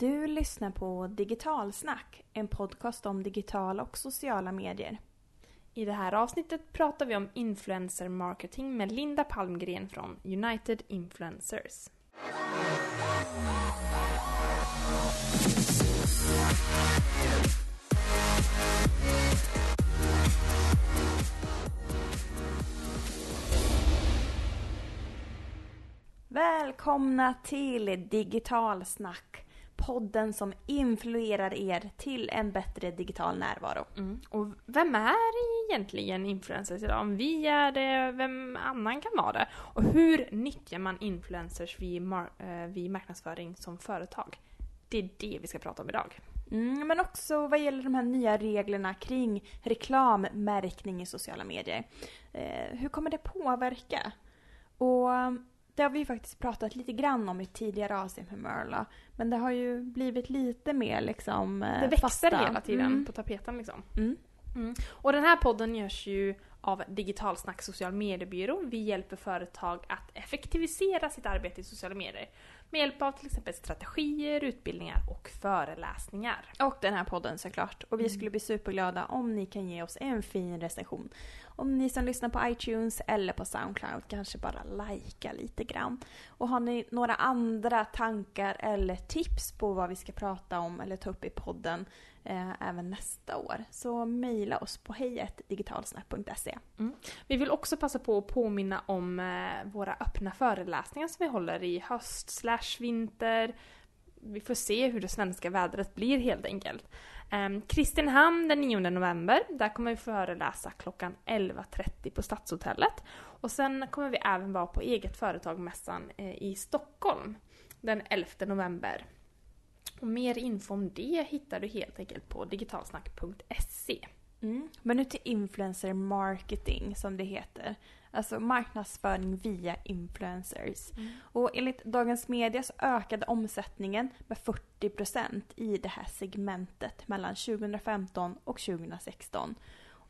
Du lyssnar på Digitalsnack, en podcast om digitala och sociala medier. I det här avsnittet pratar vi om influencer marketing med Linda Palmgren från United Influencers. Välkomna till Digitalsnack, podden som influerar er till en bättre digital närvaro. Mm. Och vem är egentligen influencers idag? Om vi är det, vem annan kan vara det? Och hur nyttjar man influencers vid, mar eh, vid marknadsföring som företag? Det är det vi ska prata om idag. Mm, men också vad gäller de här nya reglerna kring reklammärkning i sociala medier. Eh, hur kommer det påverka? Och det har vi faktiskt pratat lite grann om i tidigare avsnitt med Merla. Men det har ju blivit lite mer liksom eh, Det växer fasta. hela tiden Mm. på tapeten liksom. Mm. Mm. Och den här podden görs ju av Digitalsnack social mediebyrå. Vi hjälper företag att effektivisera sitt arbete i sociala medier med hjälp av till exempel strategier, utbildningar och föreläsningar. Och den här podden såklart. Och vi Mm. skulle bli superglada om ni kan ge oss en fin recension. Om ni som lyssnar på iTunes eller på Soundcloud kanske bara likea lite grann. Och har ni några andra tankar eller tips på vad vi ska prata om eller ta upp i podden eh, även nästa år så mejla oss på hejetdigitalsnack.se. Mm. Vi vill också passa på att påminna om eh, våra öppna föreläsningar som vi håller i höst slash vinter. Vi får se hur det svenska vädret blir helt enkelt. Ehm, Kristinehamn den 9 november, där kommer vi föreläsa klockan 11.30 på Stadshotellet. Och sen kommer vi även vara på Eget Företag-mässan eh, i Stockholm den 11 november. Och mer info om det hittar du helt enkelt på digitalsnack.se. Mm. Men nu till influencer marketing som det heter. Alltså marknadsföring via influencers. Och enligt Dagens Media så ökade omsättningen med 40% i det här segmentet mellan 2015 och 2016.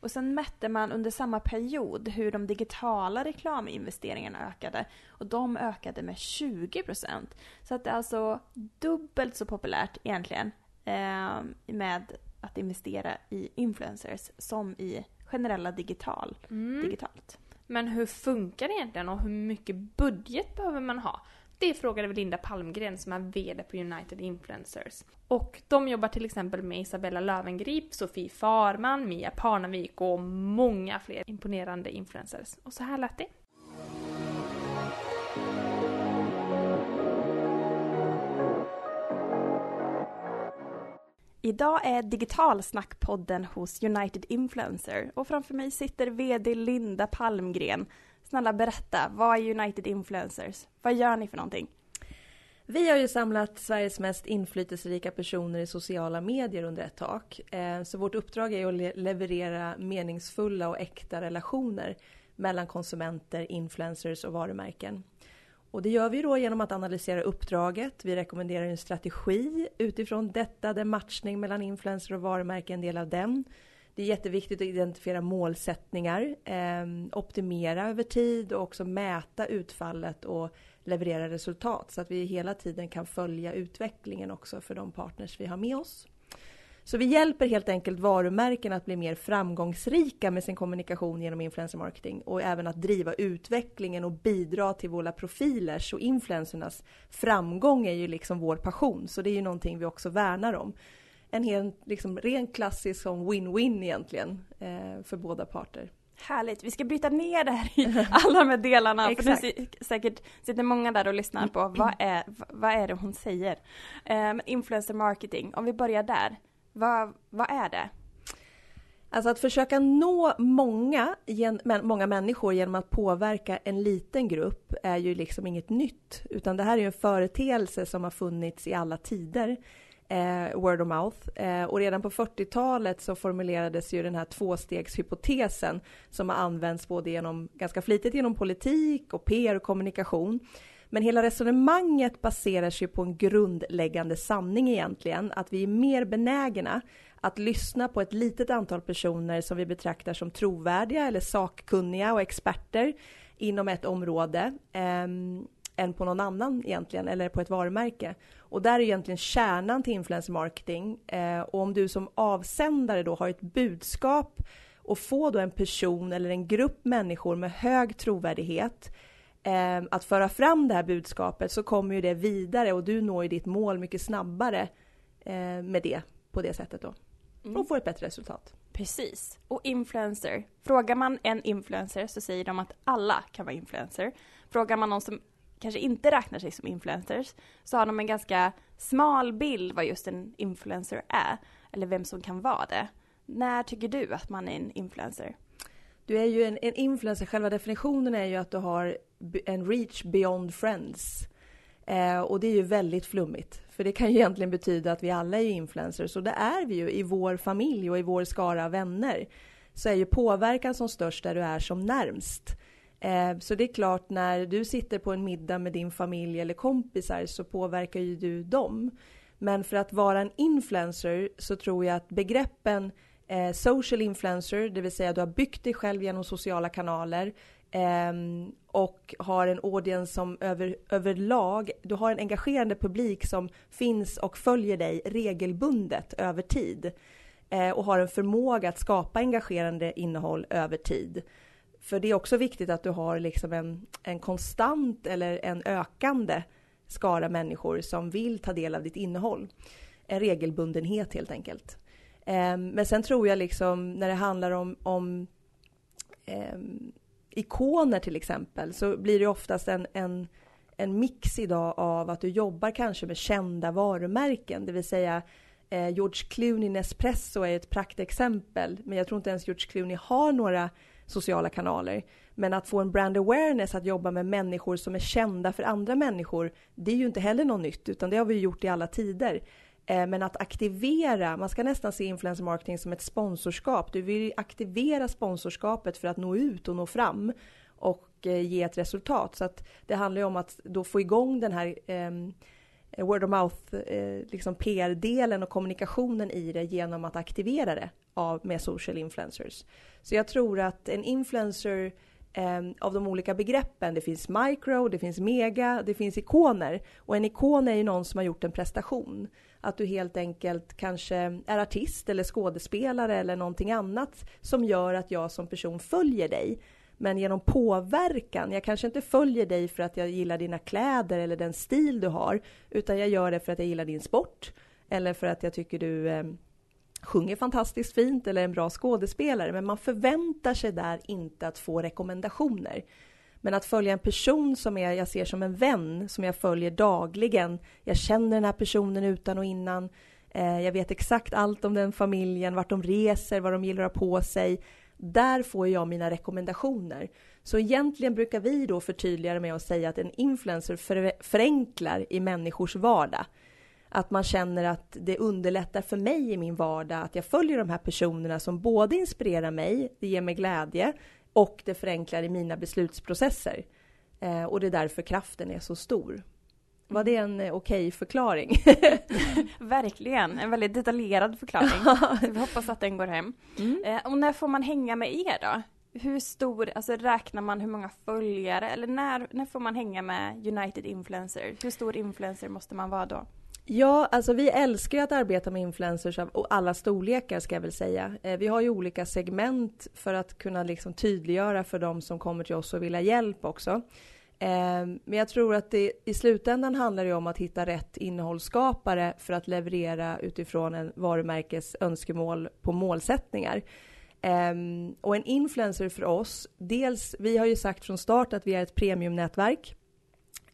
Och sen mätte man under samma period hur de digitala reklaminvesteringarna ökade. Och de ökade med 20%. Så att det är alltså dubbelt så populärt egentligen eh, med att investera i influencers som i generella digital, Mm. digitalt. Men hur funkar det egentligen och hur mycket budget behöver man ha? Det frågade vi Linda Palmgren som är VD på United Influencers. Och de jobbar till exempel med Isabella Löwengrip, Sofie Farman, Mia Parnevik och många fler imponerande influencers. Och så här lät det. Idag är Digitalsnackpodden hos United Influencer och framför mig sitter VD Linda Palmgren. Snälla berätta, vad är United Influencers? Vad gör ni för någonting? Vi har ju samlat Sveriges mest inflytelserika personer i sociala medier under ett tak. Eh, så vårt uppdrag är att leverera meningsfulla och äkta relationer mellan konsumenter, influencers och varumärken. Och det gör vi då genom att analysera uppdraget. Vi rekommenderar en strategi utifrån detta där matchning mellan influencer och varumärke är en del av den. Det är jätteviktigt att identifiera målsättningar, eh, optimera över tid och också mäta utfallet och leverera resultat så att vi hela tiden kan följa utvecklingen också för de partners vi har med oss. Så vi hjälper helt enkelt varumärken att bli mer framgångsrika med sin kommunikation genom influencer marketing och även att driva utvecklingen och bidra till våra profilers och influencernas framgång är ju liksom vår passion så det är ju någonting vi också värnar om. En helt liksom ren klassisk som win-win egentligen eh, för båda parter. Härligt, vi ska bryta ner det här i alla de här delarna. för si- säkert sitter många där och lyssnar på vad är, vad är det hon säger. Men influencer marketing, om vi börjar där. Vad, vad är det? Alltså att försöka nå många, gen- många människor genom att påverka en liten grupp är ju liksom inget nytt. Utan det här är ju en företeelse som har funnits i alla tider. Eh, word of mouth. Eh, och redan på 40-talet så formulerades ju den här tvåstegshypotesen som har använts både genom, ganska flitigt genom politik och PR och kommunikation. Men hela resonemanget baserar sig på en grundläggande sanning egentligen, att vi är mer benägna att lyssna på ett litet antal personer som vi betraktar som trovärdiga eller sakkunniga och experter inom ett område. ehm, än på någon annan egentligen, eller på ett varumärke. Och där är egentligen kärnan till influencer marketing. Eh, och om du som avsändare då har ett budskap och får då en person eller en grupp människor med hög trovärdighet eh, att föra fram det här budskapet så kommer ju det vidare och du når ju ditt mål mycket snabbare eh, med det på det sättet då. Mm. Och får ett bättre resultat. Precis. Och influencer. Frågar man en influencer så säger de att alla kan vara influencer. Frågar man någon som kanske inte räknar sig som influencers så har de en ganska smal bild vad just en influencer är. Eller vem som kan vara det. När tycker du att man är en influencer? Du är ju en, en influencer, själva definitionen är ju att du har en reach beyond friends. Eh, och det är ju väldigt flummigt. För det kan ju egentligen betyda att vi alla är influencers och det är vi ju i vår familj och i vår skara vänner. Så är ju påverkan som störst där du är som närmst. Eh, så det är klart när du sitter på en middag med din familj eller kompisar så påverkar ju du dem. Men för att vara en influencer så tror jag att begreppen eh, social influencer, det vill säga du har byggt dig själv genom sociala kanaler eh, och har en audience som över, överlag, du har en engagerande publik som finns och följer dig regelbundet över tid eh, och har en förmåga att skapa engagerande innehåll över tid. För det är också viktigt att du har liksom en, en konstant eller en ökande skara människor som vill ta del av ditt innehåll. En regelbundenhet helt enkelt. Ehm, men sen tror jag liksom när det handlar om, om um, ikoner till exempel så blir det oftast en, en, en mix idag av att du jobbar kanske med kända varumärken, det vill säga eh, George Clooney Nespresso är ett praktexempel, men jag tror inte ens George Clooney har några sociala kanaler. Men att få en brand awareness, att jobba med människor som är kända för andra människor, det är ju inte heller något nytt, utan det har vi gjort i alla tider. Eh, men att aktivera, man ska nästan se influencer marketing som ett sponsorskap. Du vill aktivera sponsorskapet för att nå ut och nå fram och eh, ge ett resultat. Så att det handlar ju om att då få igång den här eh, Eh, word of mouth, eh, liksom PR-delen och kommunikationen i det genom att aktivera det av, med social influencers. Så jag tror att en influencer eh, av de olika begreppen, det finns micro, det finns mega, det finns ikoner. Och en ikon är ju någon som har gjort en prestation. Att du helt enkelt kanske är artist eller skådespelare eller någonting annat som gör att jag som person följer dig. Men genom påverkan, jag kanske inte följer dig för att jag gillar dina kläder eller den stil du har, utan jag gör det för att jag gillar din sport eller för att jag tycker du eh, sjunger fantastiskt fint eller är en bra skådespelare. Men man förväntar sig där inte att få rekommendationer. Men att följa en person som är, jag ser som en vän, som jag följer dagligen. Jag känner den här personen utan och innan. Eh, jag vet exakt allt om den familjen, vart de reser, vad de gillar att ha på sig. Där får jag mina rekommendationer. Så egentligen brukar vi då förtydliga det med att säga att en influencer förenklar i människors vardag. Att man känner att det underlättar för mig i min vardag att jag följer de här personerna som både inspirerar mig, det ger mig glädje och det förenklar i mina beslutsprocesser. Eh, och det är därför kraften är så stor. Var det en eh, okej okay förklaring? Verkligen, en väldigt detaljerad förklaring. vi hoppas att den går hem. Mm. Eh, och när får man hänga med er då? Hur stor, alltså räknar man hur många följare eller när, när får man hänga med United Influencer? Hur stor influencer måste man vara då? Ja, alltså vi älskar att arbeta med influencers av alla storlekar ska jag väl säga. Eh, vi har ju olika segment för att kunna liksom tydliggöra för de som kommer till oss och vill ha hjälp också. Ehm, men jag tror att det i slutändan handlar det om att hitta rätt innehållsskapare för att leverera utifrån en varumärkes önskemål på målsättningar. Ehm, och en influencer för oss, dels, vi har ju sagt från start att vi är ett premiumnätverk.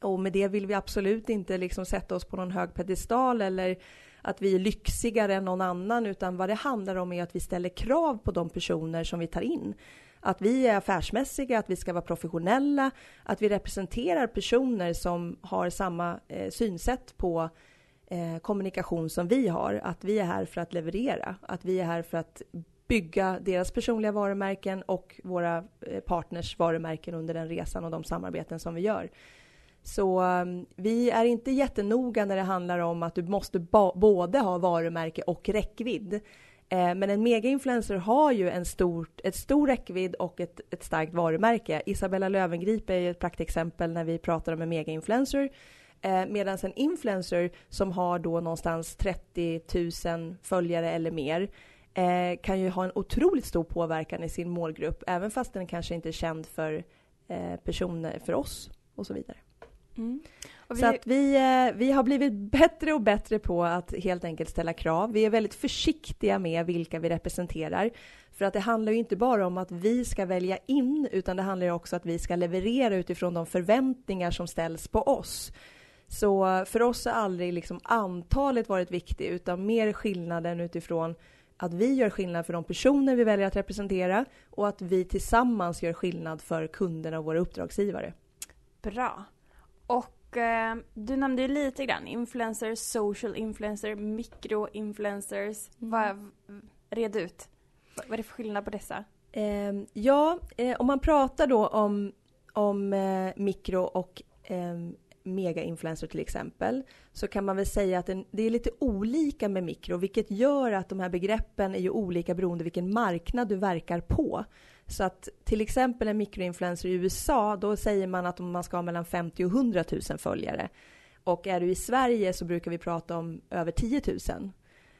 Och med det vill vi absolut inte liksom sätta oss på någon hög pedestal eller att vi är lyxigare än någon annan, utan vad det handlar om är att vi ställer krav på de personer som vi tar in. Att vi är affärsmässiga, att vi ska vara professionella, att vi representerar personer som har samma eh, synsätt på eh, kommunikation som vi har. Att vi är här för att leverera, att vi är här för att bygga deras personliga varumärken och våra eh, partners varumärken under den resan och de samarbeten som vi gör. Så ehm, vi är inte jättenoga när det handlar om att du måste både ha varumärke och räckvidd. Eh, men en mega-influencer har ju en stor, ett stor räckvidd och ett, ett starkt varumärke. Isabella Löwengrip är ju ett praktexempel när vi pratar om en mega-influencer. Eh, Medan en influencer som har då någonstans 30 000 följare eller mer eh, kan ju ha en otroligt stor påverkan i sin målgrupp, även fast den kanske inte är känd för eh, personer, för oss och så vidare. Mm. Vi... Så att vi, eh, vi har blivit bättre och bättre på att helt enkelt ställa krav. Vi är väldigt försiktiga med vilka vi representerar. För att det handlar ju inte bara om att vi ska välja in, utan det handlar också om att vi ska leverera utifrån de förväntningar som ställs på oss. Så för oss har aldrig liksom antalet varit viktigt, utan mer skillnaden utifrån att vi gör skillnad för de personer vi väljer att representera och att vi tillsammans gör skillnad för kunderna och våra uppdragsgivare. Bra. Och eh, du nämnde ju lite grann influencers, social influencer, mikroinfluencers. Mm. red ut. Vad är det för skillnad på dessa? Eh, ja, eh, om man pratar då om, om eh, mikro och ehm, mega-influencer till exempel, så kan man väl säga att det är lite olika med mikro, vilket gör att de här begreppen är ju olika beroende vilken marknad du verkar på. Så att till exempel en mikroinfluencer i USA, då säger man att man ska ha mellan 50 och 100 000 följare. Och är du i Sverige så brukar vi prata om över 10 000.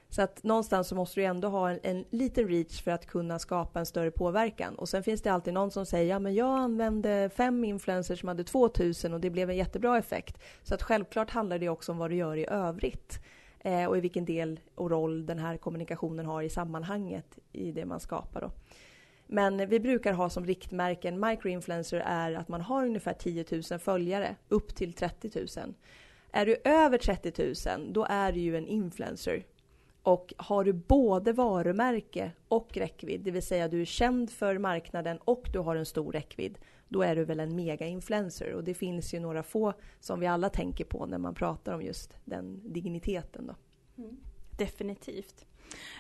Så att någonstans så måste du ändå ha en, en liten reach för att kunna skapa en större påverkan. Och sen finns det alltid någon som säger ja men jag använde fem influencers som hade 2000 och det blev en jättebra effekt. Så att självklart handlar det också om vad du gör i övrigt. Eh, och i vilken del och roll den här kommunikationen har i sammanhanget i det man skapar. Då. Men vi brukar ha som riktmärken, microinfluencer är att man har ungefär 10 000 följare, upp till 30 000. Är du över 30 000, då är du ju en influencer. Och har du både varumärke och räckvidd, det vill säga du är känd för marknaden och du har en stor räckvidd, då är du väl en mega-influencer. Och det finns ju några få som vi alla tänker på när man pratar om just den digniteten. Då. Mm. Definitivt.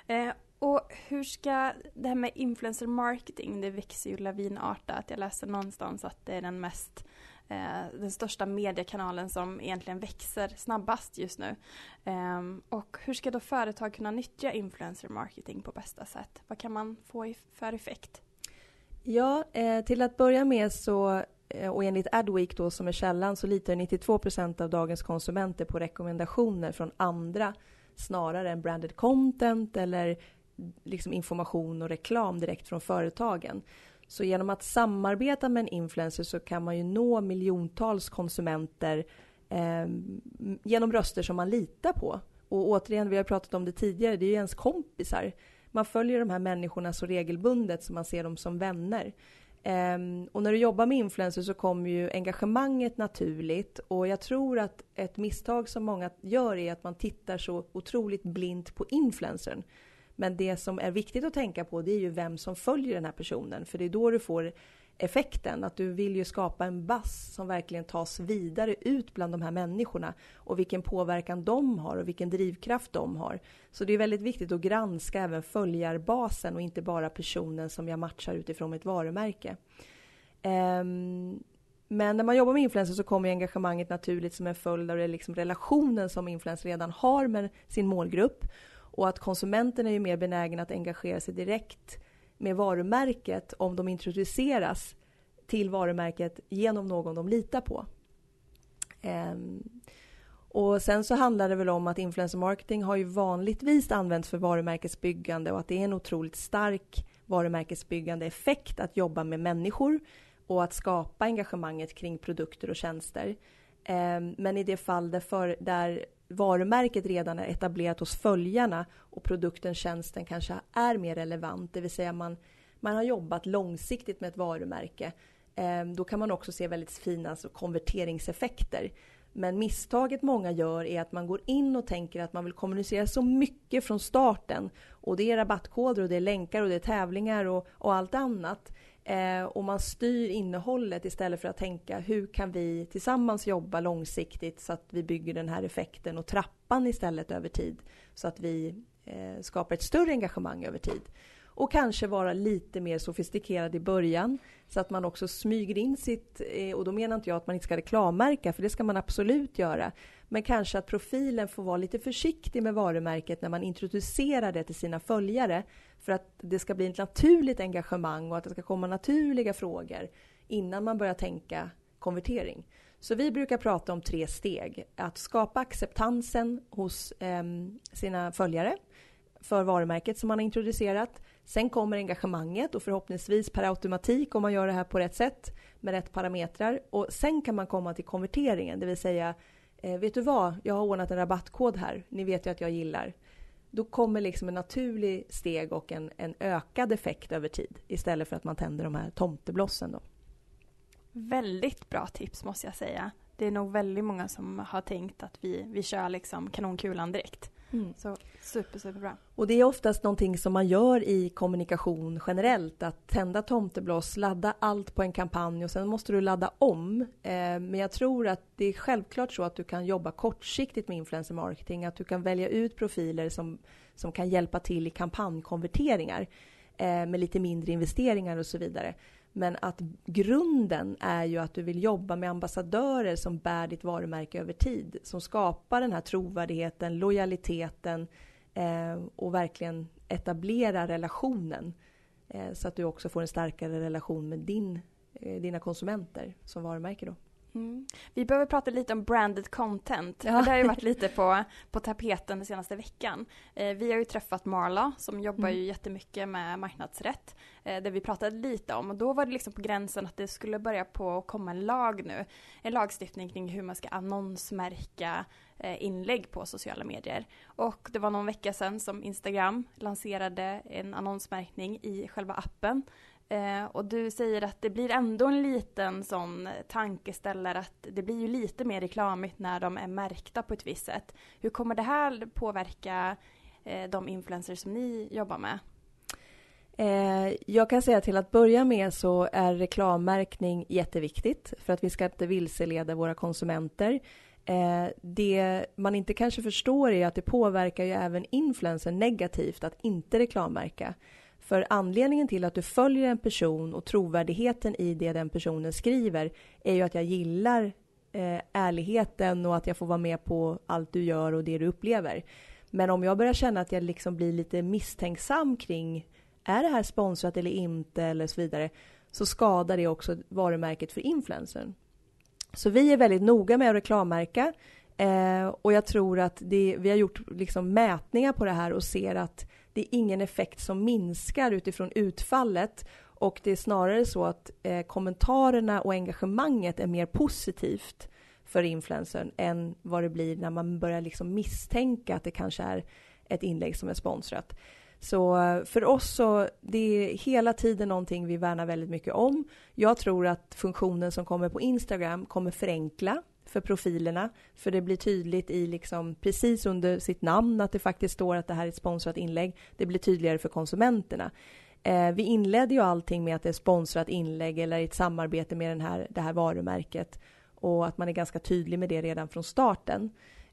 Eh, och hur ska det här med influencer marketing, det växer ju lavinartat. Jag läste någonstans att det är den mest eh, den största mediekanalen som egentligen växer snabbast just nu. Eh, och hur ska då företag kunna nyttja influencer marketing på bästa sätt? Vad kan man få för effekt? Ja, eh, till att börja med så eh, och enligt Adweek då som är källan så litar 92% av dagens konsumenter på rekommendationer från andra snarare än branded content eller liksom information och reklam direkt från företagen. Så genom att samarbeta med en influencer så kan man ju nå miljontals konsumenter eh, genom röster som man litar på. Och återigen, vi har pratat om det tidigare, det är ju ens kompisar. Man följer de här människorna så regelbundet så man ser dem som vänner. Um, och när du jobbar med influencers så kommer ju engagemanget naturligt och jag tror att ett misstag som många gör är att man tittar så otroligt blint på influencern. Men det som är viktigt att tänka på det är ju vem som följer den här personen. För det är då du får effekten. Att du vill ju skapa en bass som verkligen tas vidare ut bland de här människorna. Och vilken påverkan de har och vilken drivkraft de har. Så det är väldigt viktigt att granska även följarbasen och inte bara personen som jag matchar utifrån mitt varumärke. Um, men när man jobbar med influencers så kommer engagemanget naturligt som en följd av det liksom relationen som influencers redan har med sin målgrupp. Och att konsumenten är ju mer benägen att engagera sig direkt med varumärket om de introduceras till varumärket genom någon de litar på. Um, och sen så handlar det väl om att influencer marketing har ju vanligtvis använts för varumärkesbyggande och att det är en otroligt stark varumärkesbyggande effekt att jobba med människor och att skapa engagemanget kring produkter och tjänster. Ehm, men i det fall där, för, där varumärket redan är etablerat hos följarna och produkten, tjänsten kanske är mer relevant, det vill säga man, man har jobbat långsiktigt med ett varumärke. Eh, då kan man också se väldigt fina alltså, konverteringseffekter. Men misstaget många gör är att man går in och tänker att man vill kommunicera så mycket från starten. Och det är rabattkoder och det är länkar och det är tävlingar och, och allt annat. Eh, och man styr innehållet istället för att tänka hur kan vi tillsammans jobba långsiktigt så att vi bygger den här effekten och trappan istället över tid. Så att vi eh, skapar ett större engagemang över tid. Och kanske vara lite mer sofistikerad i början så att man också smyger in sitt, eh, och då menar inte jag att man inte ska reklammärka, för det ska man absolut göra. Men kanske att profilen får vara lite försiktig med varumärket när man introducerar det till sina följare för att det ska bli ett naturligt engagemang och att det ska komma naturliga frågor innan man börjar tänka konvertering. Så vi brukar prata om tre steg. Att skapa acceptansen hos eh, sina följare för varumärket som man har introducerat. Sen kommer engagemanget och förhoppningsvis per automatik om man gör det här på rätt sätt med rätt parametrar. Och sen kan man komma till konverteringen, det vill säga eh, vet du vad, jag har ordnat en rabattkod här, ni vet ju att jag gillar. Då kommer liksom en naturlig steg och en, en ökad effekt över tid istället för att man tänder de här tomteblossen. Då. Väldigt bra tips måste jag säga. Det är nog väldigt många som har tänkt att vi, vi kör liksom kanonkulan direkt. Mm. Så super, superbra. Och det är oftast någonting som man gör i kommunikation generellt. Att tända tomtebloss, ladda allt på en kampanj och sen måste du ladda om. Eh, men jag tror att det är självklart så att du kan jobba kortsiktigt med influencer marketing. Att du kan välja ut profiler som, som kan hjälpa till i kampanjkonverteringar. Eh, med lite mindre investeringar och så vidare. Men att grunden är ju att du vill jobba med ambassadörer som bär ditt varumärke över tid. Som skapar den här trovärdigheten, lojaliteten eh, och verkligen etablerar relationen. Eh, så att du också får en starkare relation med din, eh, dina konsumenter som varumärke då. Mm. Vi behöver prata lite om branded content. Ja. det har ju varit lite på, på tapeten den senaste veckan. Eh, vi har ju träffat Marla som jobbar mm. ju jättemycket med marknadsrätt. Eh, där vi pratade lite om och då var det liksom på gränsen att det skulle börja på att komma en lag nu. En lagstiftning kring hur man ska annonsmärka eh, inlägg på sociala medier. Och det var någon vecka sedan som Instagram lanserade en annonsmärkning i själva appen Eh, och du säger att det blir ändå en liten sån tankeställare att det blir ju lite mer reklamigt när de är märkta på ett visst sätt. Hur kommer det här påverka eh, de influencers som ni jobbar med? Eh, jag kan säga till att börja med så är reklammärkning jätteviktigt för att vi ska inte vilseleda våra konsumenter. Eh, det man inte kanske förstår är att det påverkar ju även influencer negativt att inte reklammärka. För anledningen till att du följer en person och trovärdigheten i det den personen skriver är ju att jag gillar eh, ärligheten och att jag får vara med på allt du gör och det du upplever. Men om jag börjar känna att jag liksom blir lite misstänksam kring är det här sponsrat eller inte eller så vidare så skadar det också varumärket för influencern. Så vi är väldigt noga med att reklammärka eh, och jag tror att det, vi har gjort liksom mätningar på det här och ser att det är ingen effekt som minskar utifrån utfallet och det är snarare så att eh, kommentarerna och engagemanget är mer positivt för influencern än vad det blir när man börjar liksom misstänka att det kanske är ett inlägg som är sponsrat. Så eh, för oss så det är hela tiden någonting vi värnar väldigt mycket om. Jag tror att funktionen som kommer på Instagram kommer förenkla för profilerna. För det blir tydligt i liksom precis under sitt namn att det faktiskt står att det här är ett sponsrat inlägg. Det blir tydligare för konsumenterna. Eh, vi inledde ju allting med att det är sponsrat inlägg eller ett samarbete med den här, det här varumärket och att man är ganska tydlig med det redan från starten.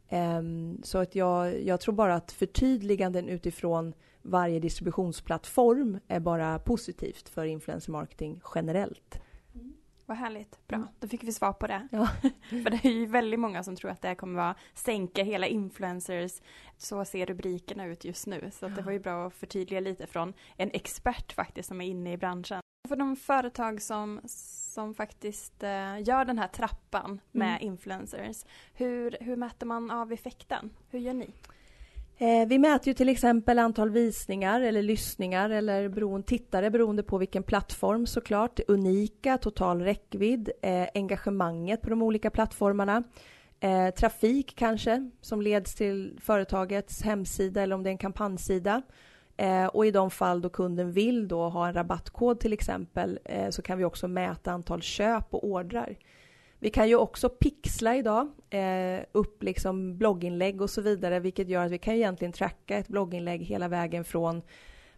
Eh, så att jag, jag tror bara att förtydliganden utifrån varje distributionsplattform är bara positivt för influencer marketing generellt. Vad härligt. Bra, mm. då fick vi svar på det. Ja. För det är ju väldigt många som tror att det kommer vara sänka hela influencers. Så ser rubrikerna ut just nu. Så ja. det var ju bra att förtydliga lite från en expert faktiskt som är inne i branschen. För de företag som, som faktiskt uh, gör den här trappan med mm. influencers. Hur, hur mäter man av effekten? Hur gör ni? Eh, vi mäter ju till exempel antal visningar eller lyssningar eller beroende, tittare beroende på vilken plattform såklart. Unika, total räckvidd, eh, engagemanget på de olika plattformarna. Eh, trafik kanske som leds till företagets hemsida eller om det är en kampanjsida. Eh, och i de fall då kunden vill då ha en rabattkod till exempel eh, så kan vi också mäta antal köp och ordrar. Vi kan ju också pixla idag eh, upp liksom blogginlägg och så vidare vilket gör att vi kan egentligen tracka ett blogginlägg hela vägen från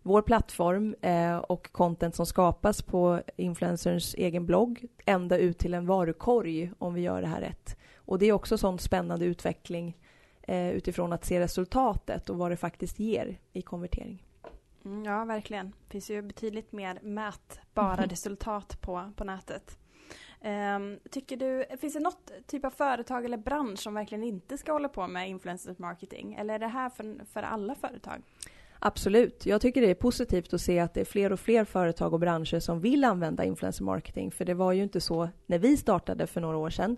vår plattform eh, och content som skapas på influencerns egen blogg ända ut till en varukorg om vi gör det här rätt. Och det är också sån spännande utveckling eh, utifrån att se resultatet och vad det faktiskt ger i konvertering. Mm, ja, verkligen. Det finns ju betydligt mer mätbara mm. resultat på, på nätet. Um, tycker du, finns det något typ av företag eller bransch som verkligen inte ska hålla på med influencer marketing? Eller är det här för, för alla företag? Absolut. Jag tycker det är positivt att se att det är fler och fler företag och branscher som vill använda influencer marketing. För det var ju inte så när vi startade för några år sedan.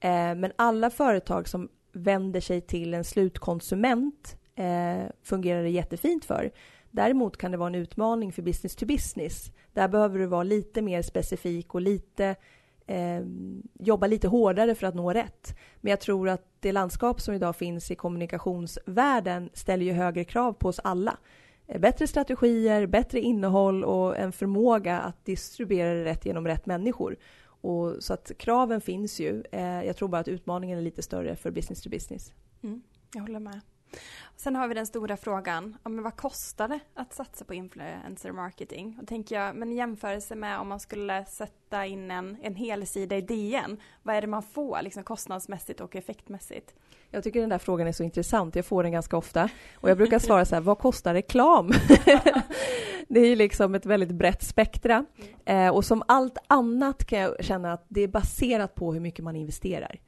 Eh, men alla företag som vänder sig till en slutkonsument eh, fungerar det jättefint för. Däremot kan det vara en utmaning för business to business. Där behöver du vara lite mer specifik och lite eh, jobba lite hårdare för att nå rätt. Men jag tror att det landskap som idag finns i kommunikationsvärlden ställer ju högre krav på oss alla. Eh, bättre strategier, bättre innehåll och en förmåga att distribuera det rätt genom rätt människor. Och så att kraven finns ju. Eh, jag tror bara att utmaningen är lite större för business to business. Mm, jag håller med. Sen har vi den stora frågan, ja, men vad kostar det att satsa på influencer marketing? Och tänker jag, men i jämförelse med om man skulle sätta in en, en hel sida i DN, vad är det man får liksom kostnadsmässigt och effektmässigt? Jag tycker den där frågan är så intressant, jag får den ganska ofta. Och jag brukar svara så här, vad kostar reklam? det är ju liksom ett väldigt brett spektra. Eh, och som allt annat kan jag känna att det är baserat på hur mycket man investerar.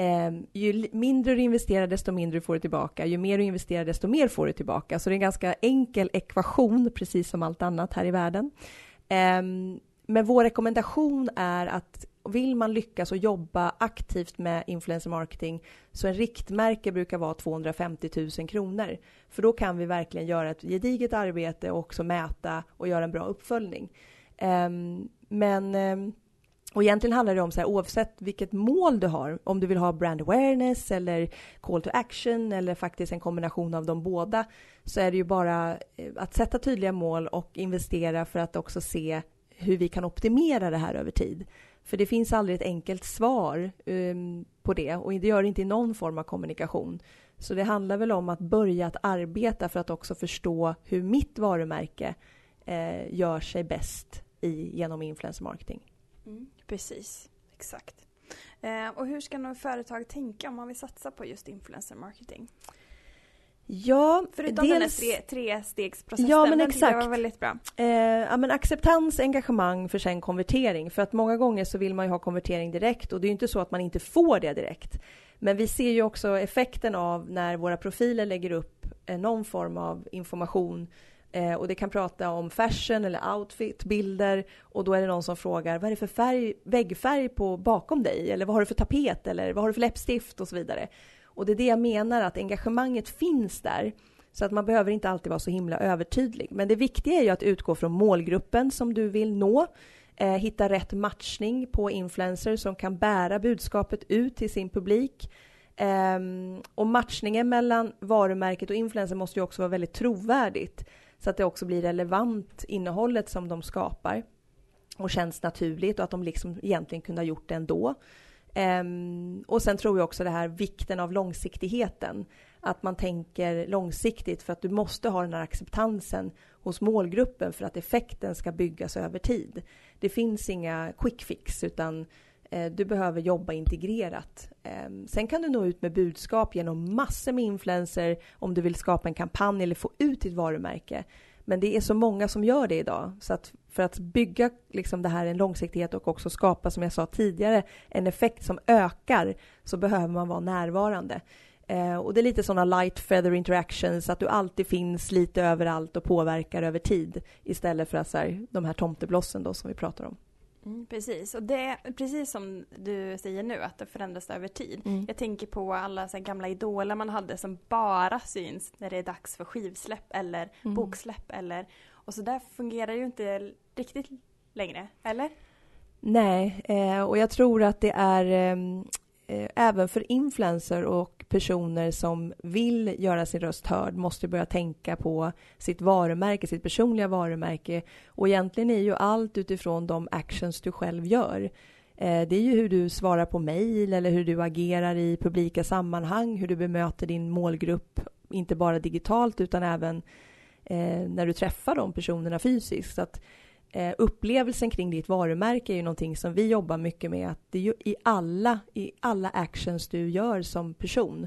Eh, ju mindre du investerar, desto mindre får du tillbaka. Ju mer du investerar, desto mer får du tillbaka. Så det är en ganska enkel ekvation, precis som allt annat här i världen. Eh, men vår rekommendation är att vill man lyckas och jobba aktivt med influencer marketing så en riktmärke brukar vara 250 000 kronor. För då kan vi verkligen göra ett gediget arbete och också mäta och göra en bra uppföljning. Eh, men ehm, och egentligen handlar det om så här, oavsett vilket mål du har, om du vill ha brand awareness eller call to action eller faktiskt en kombination av de båda, så är det ju bara eh, att sätta tydliga mål och investera för att också se hur vi kan optimera det här över tid. För det finns aldrig ett enkelt svar um, på det och det gör det inte i någon form av kommunikation. Så det handlar väl om att börja att arbeta för att också förstå hur mitt varumärke eh, gör sig bäst i, genom influencer marketing. Mm, precis, exakt. Eh, och hur ska något företag tänka om man vill satsa på just influencer marketing? Ja, Förutom dels, den här tre, trestegsprocessen, ja, men exakt. det var väldigt bra. Eh, ja, men acceptans, engagemang för sen konvertering. För att många gånger så vill man ju ha konvertering direkt och det är ju inte så att man inte får det direkt. Men vi ser ju också effekten av när våra profiler lägger upp eh, någon form av information eh, och det kan prata om fashion eller outfit, bilder och då är det någon som frågar vad är det för färg, väggfärg på bakom dig eller vad har du för tapet eller vad har du för läppstift och så vidare. Och det är det jag menar, att engagemanget finns där. Så att man behöver inte alltid vara så himla övertydlig. Men det viktiga är ju att utgå från målgruppen som du vill nå. Eh, hitta rätt matchning på influencers som kan bära budskapet ut till sin publik. Eh, och matchningen mellan varumärket och influencer måste ju också vara väldigt trovärdigt. Så att det också blir relevant, innehållet som de skapar. Och känns naturligt och att de liksom egentligen kunde ha gjort det ändå. Um, och sen tror jag också det här vikten av långsiktigheten. Att man tänker långsiktigt för att du måste ha den här acceptansen hos målgruppen för att effekten ska byggas över tid. Det finns inga quick fix utan Eh, du behöver jobba integrerat. Ehm, sen kan du nå ut med budskap genom massor med influenser om du vill skapa en kampanj eller få ut ditt varumärke. Men det är så många som gör det idag. Så att för att bygga liksom det här en långsiktighet och också skapa, som jag sa tidigare, en effekt som ökar så behöver man vara närvarande. Eh, och det är lite sådana light feather interactions, att du alltid finns lite överallt och påverkar över tid istället för att så här, de här tomteblossen då som vi pratar om. Mm, precis, och det är precis som du säger nu att det förändras över tid. Mm. Jag tänker på alla så gamla idoler man hade som bara syns när det är dags för skivsläpp eller mm. boksläpp eller och så där fungerar ju inte riktigt längre, eller? Nej, eh, och jag tror att det är eh, Eh, även för influencer och personer som vill göra sin röst hörd måste börja tänka på sitt varumärke, sitt personliga varumärke. Och egentligen är ju allt utifrån de actions du själv gör. Eh, det är ju hur du svarar på mejl eller hur du agerar i publika sammanhang, hur du bemöter din målgrupp, inte bara digitalt utan även eh, när du träffar de personerna fysiskt. Så att, eh, upplevelsen kring ditt varumärke är ju någonting som vi jobbar mycket med. Att det är ju i alla, i alla actions du gör som person.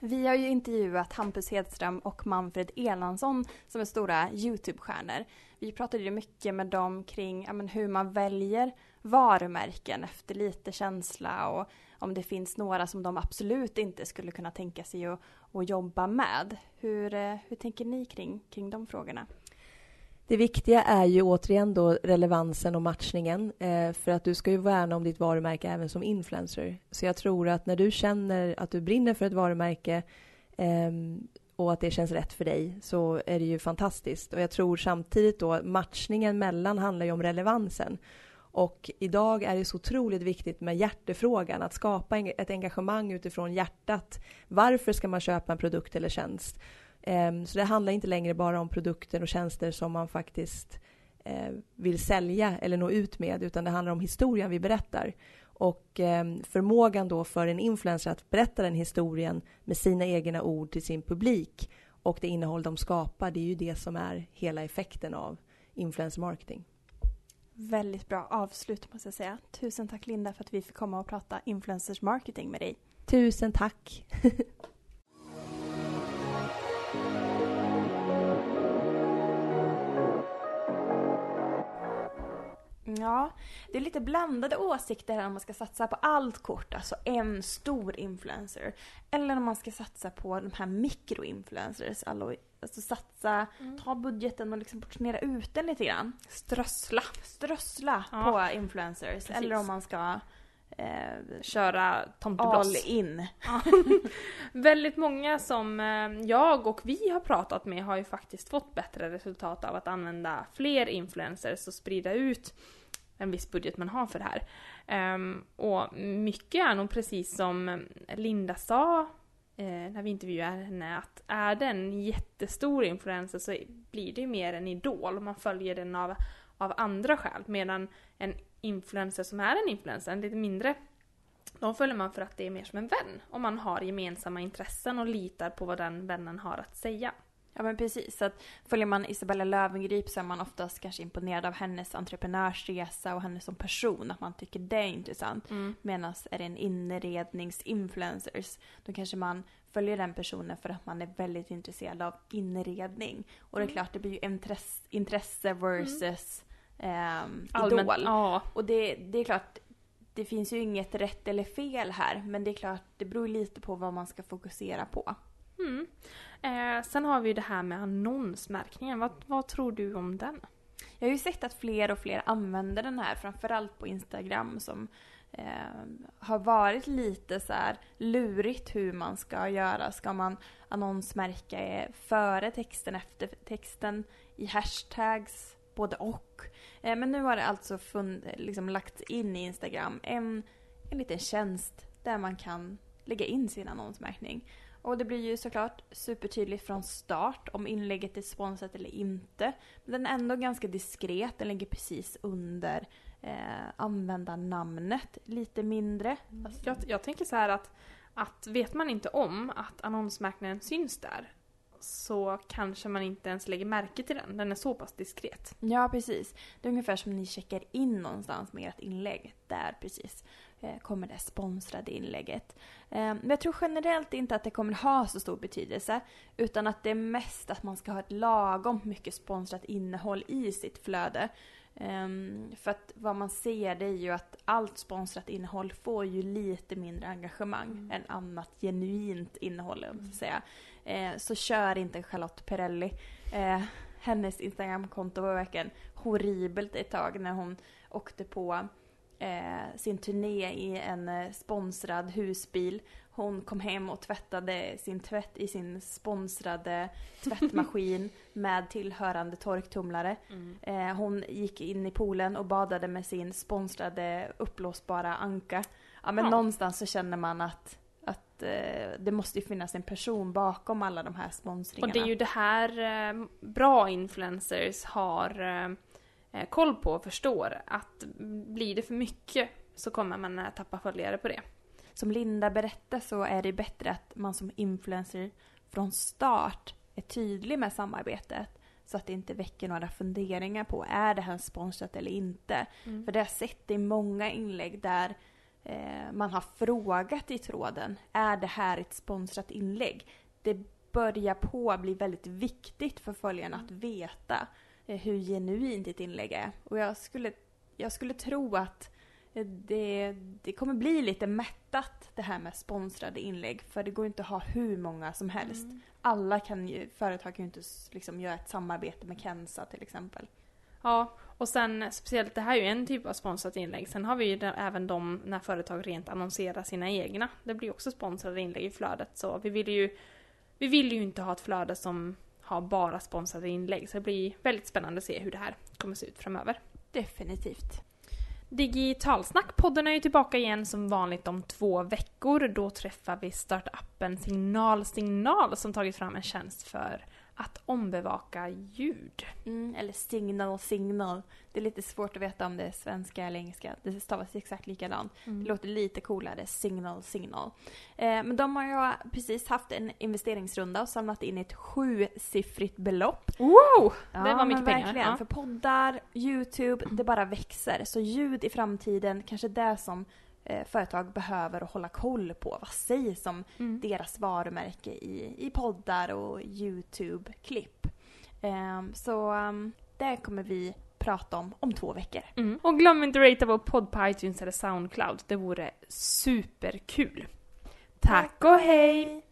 Vi har ju intervjuat Hampus Hedström och Manfred Elansson som är stora Youtube-stjärnor. Vi pratade ju mycket med dem kring ja, men, hur man väljer varumärken efter lite känsla och om det finns några som de absolut inte skulle kunna tänka sig att, att jobba med. Hur, eh, hur tänker ni kring, kring de frågorna? Det viktiga är ju återigen då relevansen och matchningen. Eh, för att du ska ju värna om ditt varumärke även som influencer. Så jag tror att när du känner att du brinner för ett varumärke eh, och att det känns rätt för dig så är det ju fantastiskt. Och jag tror samtidigt då matchningen mellan handlar ju om relevansen. Och idag är det så otroligt viktigt med hjärtefrågan, att skapa ett engagemang utifrån hjärtat. Varför ska man köpa en produkt eller tjänst? Ehm, så det handlar inte längre bara om produkter och tjänster som man faktiskt eh, vill sälja eller nå ut med, utan det handlar om historien vi berättar. Och ehm, förmågan då för en influencer att berätta den historien med sina egna ord till sin publik och det innehåll de skapar, det är ju det som är hela effekten av influencer marketing. Väldigt bra avslut måste jag säga. Tusen tack Linda för att vi fick komma och prata influencers marketing med dig. Tusen tack! Ja, det är lite blandade åsikter här om man ska satsa på allt kort, alltså en stor influencer. Eller om man ska satsa på de här mikroinfluencers, alltså satsa, mm. ta budgeten och liksom portionera ut den lite grann. Strössla. Strössla ja. på influencers. Precis. Eller om man ska eh, köra tomtebloss. All in. Väldigt många som eh, jag och vi har pratat med har ju faktiskt fått bättre resultat av att använda fler influencers och sprida ut en viss budget man har för det här. Um, och mycket är nog precis som Linda sa eh, när vi intervjuade henne att är det en jättestor influencer så blir det ju mer en idol. Man följer den av, av andra skäl. Medan en influencer som är en influencer, en lite mindre, de följer man för att det är mer som en vän. Om man har gemensamma intressen och litar på vad den vännen har att säga. Ja men precis. Så att följer man Isabella Löwengrip så är man oftast kanske imponerad av hennes entreprenörsresa och henne som person. Att man tycker det är intressant. Mm. Medan är det en inredningsinfluencers då kanske man följer den personen för att man är väldigt intresserad av inredning. Och det är mm. klart det blir ju intresse, intresse versus mm. eh, idol. Ja. Och det, det är klart det finns ju inget rätt eller fel här men det är klart det beror lite på vad man ska fokusera på. Mm. Eh, sen har vi det här med annonsmärkningen. Vad, vad tror du om den? Jag har ju sett att fler och fler använder den här, framförallt på Instagram som eh, har varit lite så här lurigt hur man ska göra. Ska man annonsmärka före texten, efter texten, i hashtags, både och. Eh, men nu har det alltså fund, liksom lagts in i Instagram en, en liten tjänst där man kan lägga in sin annonsmärkning. Och det blir ju såklart supertydligt från start om inlägget är sponsrat eller inte. Men den är ändå ganska diskret, den ligger precis under eh, användarnamnet, lite mindre. Alltså, jag, jag tänker så här att, att vet man inte om att annonsmärkningen syns där så kanske man inte ens lägger märke till den. Den är så pass diskret. Ja, precis. Det är ungefär som ni checkar in någonstans med ert inlägg. Där precis kommer det sponsrade inlägget. Eh, men jag tror generellt inte att det kommer ha så stor betydelse. Utan att det är mest att man ska ha ett lagom mycket sponsrat innehåll i sitt flöde. Um, för att vad man ser det är ju att allt sponsrat innehåll får ju lite mindre engagemang mm. än annat genuint innehåll. Mm. Säga. Uh, så kör inte Charlotte Perrelli. Hennes Instagramkonto var verkligen horribelt ett tag när hon åkte på eh, sin turné i en eh, sponsrad husbil. Hon kom hem och tvättade sin tvätt i sin sponsrade tvättmaskin med tillhörande torktumlare. Mm. Eh, hon gick in i poolen och badade med sin sponsrade uppblåsbara anka. Ja men ja. någonstans så känner man att att eh, det måste ju finnas en person bakom alla de här sponsringarna. Och det är ju det här eh, bra influencers har eh, eh, koll på och förstår att blir det för mycket så kommer man eh, tappa följare på det. Som Linda berättade så är det bättre att man som influencer från start är tydlig med samarbetet så att det inte väcker några funderingar på är det här sponsrat eller inte. Mm. För det har jag sett i många inlägg där eh, man har frågat i tråden, är det här ett sponsrat inlägg? Det börjar på bli väldigt viktigt för följarna att veta eh, hur genuint ett inlägg är. Och jag skulle, jag skulle tro att eh, det, det kommer bli lite mättat det här med sponsrade inlägg för det går inte att ha hur många som helst. Mm. Alla kan ju, företag kan ju inte liksom göra ett samarbete med Kensa till exempel. Ja, och sen speciellt det här är ju en typ av sponsrat inlägg. Sen har vi ju även de när företag rent annonserar sina egna. Det blir också sponsrade inlägg i flödet. Så vi vill ju, vi vill ju inte ha ett flöde som har bara sponsrade inlägg. Så det blir väldigt spännande att se hur det här kommer se ut framöver. Definitivt. Digitalsnack-podden är ju tillbaka igen som vanligt om två veckor. Då träffar vi startupen Signal Signal som tagit fram en tjänst för att ombevaka ljud. Mm, eller signal signal. Det är lite svårt att veta om det är svenska eller engelska. Det stavas exakt likadant. Det låter lite coolare, signal signal. Eh, men de har ju precis haft en investeringsrunda och samlat in ett sjusiffrigt belopp. Wow! Ja, det var mycket pengar. Verkligen. Ja. För poddar, YouTube, det bara växer. Så ljud i framtiden, kanske det som eh, företag behöver hålla koll på. Vad sägs om Mm. deras varumärke i, i poddar och YouTube-klipp. Ehm, så ehm, det kommer vi prata om om två veckor. Mm. Och glöm inte att ratea vår podd på iTunes eller Soundcloud. Det vore superkul. Tack och hej!